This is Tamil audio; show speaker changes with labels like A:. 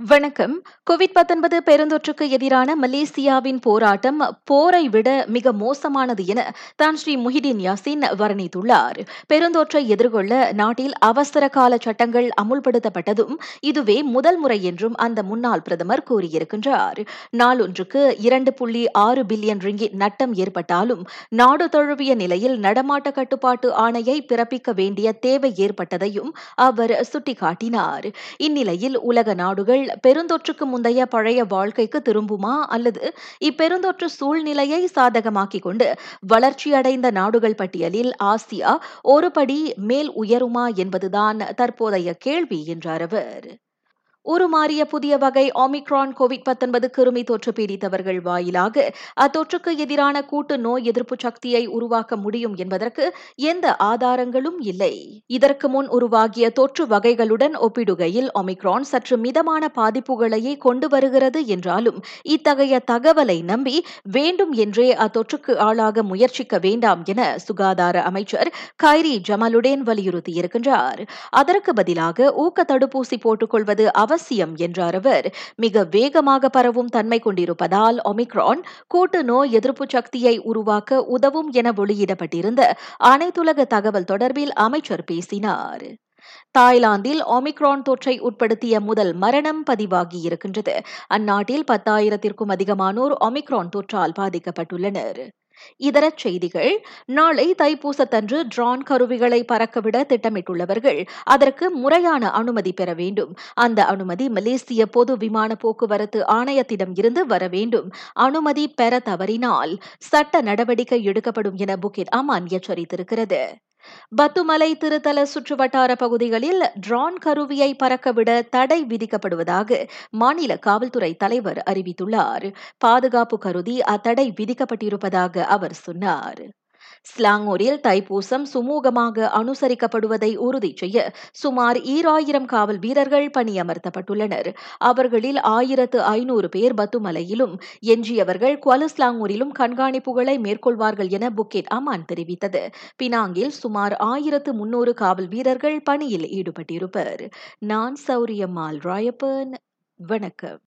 A: வணக்கம். கோவிட் பெருந்தொற்றுக்கு எதிரான மலேசியாவின் போராட்டம் போரை விட மிக மோசமானது என தான் ஸ்ரீ முஹிதீன் யாசின் வர்ணித்துள்ளார். பெருந்தொற்றை எதிர்கொள்ள நாட்டில் அவசர கால சட்டங்கள் அமுல்படுத்தப்பட்டதும் இதுவே முதல் முறை என்றும் அந்த முன்னாள் பிரதமர் கூறியிருக்கின்றார். நாளொன்றுக்கு இரண்டு புள்ளி ஆறு பில்லியன் ரிங்கி நட்டம் ஏற்பட்டாலும் நாடு தழுவிய நிலையில் நடமாட்ட கட்டுப்பாட்டு ஆணையை பிறப்பிக்க வேண்டிய தேவை ஏற்பட்டதையும் அவர் சுட்டிக்காட்டினார். இந்நிலையில் உலக நாடுகள் பெருந்தொற்றுக்கு முந்தைய பழைய வாழ்க்கைக்கு திரும்புமா? அல்லது இப்பெருந்தொற்று சூழ்நிலையை சாதகமாக்கிக் கொண்டு வளர்ச்சியடைந்த நாடுகள் பட்டியலில் ஆசியா ஒரு படி மேல் உயருமா என்பதுதான் தற்போதைய கேள்வி என்றார் அவர். உருமாறிய புதிய வகை ஆமிக்ரான் கோவிட் பத்தொன்பது கிருமி தொற்று பீடித்தவர்கள் வாயிலாக அத்தொற்றுக்கு எதிரான கூட்டு நோய் எதிர்ப்பு சக்தியை உருவாக்க முடியும் என்பதற்கு எந்த ஆதாரங்களும் இல்லை. இதற்கு முன் உருவாகிய தொற்று வகைகளுடன் ஒப்பிடுகையில் ஒமிக்ரான் சற்று மிதமான பாதிப்புகளையே கொண்டு வருகிறது என்றாலும் இத்தகைய தகவலை நம்பி வேண்டும் என்றே அத்தொற்றுக்கு ஆளாக முயற்சிக்க வேண்டாம் என சுகாதார அமைச்சர் கைரி ஜமாலுடேன் வலியுறுத்தியிருக்கின்றார். அதற்கு பதிலாக ஊக்க தடுப்பூசி போட்டுக்கொள்வது அவசியம் என்றார் அவர். மிக வேகமாக பரவும் தன்மை கொண்டிருப்பதால் ஒமிக்ரான் கூட்டு நோய் எதிர்ப்பு சக்தியை உருவாக்க உதவும் என வெளியிடப்பட்டிருந்த அனைத்துலக தகவல் தொடர்பில் அமைச்சர் பேசினார். தாய்லாந்தில் ஒமிக்ரான் தொற்றை உட்படுத்திய முதல் மரணம் பதிவாகியிருக்கின்றது அந்நாட்டில் பத்தாயிரத்திற்கும் அதிகமானோர் ஒமிக்ரான் தொற்றால் பாதிக்கப்பட்டுள்ளனர். இதர செய்திகள் நாளை தைப்பூசத்தன்று ட்ரான் கருவிகளை பறக்கவிட திட்டமிட்டுள்ளவர்கள் அதற்கு முறையான அனுமதி பெற வேண்டும். அந்த அனுமதி மலேசிய பொது விமான போக்குவரத்து ஆணையத்திடம் இருந்து வர வேண்டும். அனுமதி பெற தவறினால் சட்ட நடவடிக்கை எடுக்கப்படும் என புகித் அமான் எச்சரித்திருக்கிறது. பத்துமலை திருத்தல சுற்றுவட்டார பகுதிகளில் ட்ரான் கருவியை பறக்கவிட தடை விதிக்கப்படுவதாக மாநில காவல்துறை தலைவர் அறிவித்துள்ளார். பாதுகாப்பு கருதி அத்தடை விதிக்கப்பட்டிருப்பதாக அவர் சொன்னார். ஸ்லாங்கூரில் தைப்பூசம் சுமூகமாக அனுசரிக்கப்படுவதை உறுதி செய்ய சுமார் ஈராயிரம் காவல் வீரர்கள் பணியமர்த்தப்பட்டுள்ளனர். அவர்களில் ஆயிரத்து ஐநூறு பேர் பத்துமலையிலும் எஞ்சியவர்கள் குவலுஸ்லாங்கூரிலும் கண்காணிப்புகளை மேற்கொள்வார்கள் என புக்கெட் அமான் தெரிவித்தது. பினாங்கில் சுமார் ஆயிரத்து முன்னூறு காவல் வீரர்கள் பணியில் ஈடுபட்டிருப்பர். நான் சௌரியம்மாள் ராயப்பன். வணக்கம்.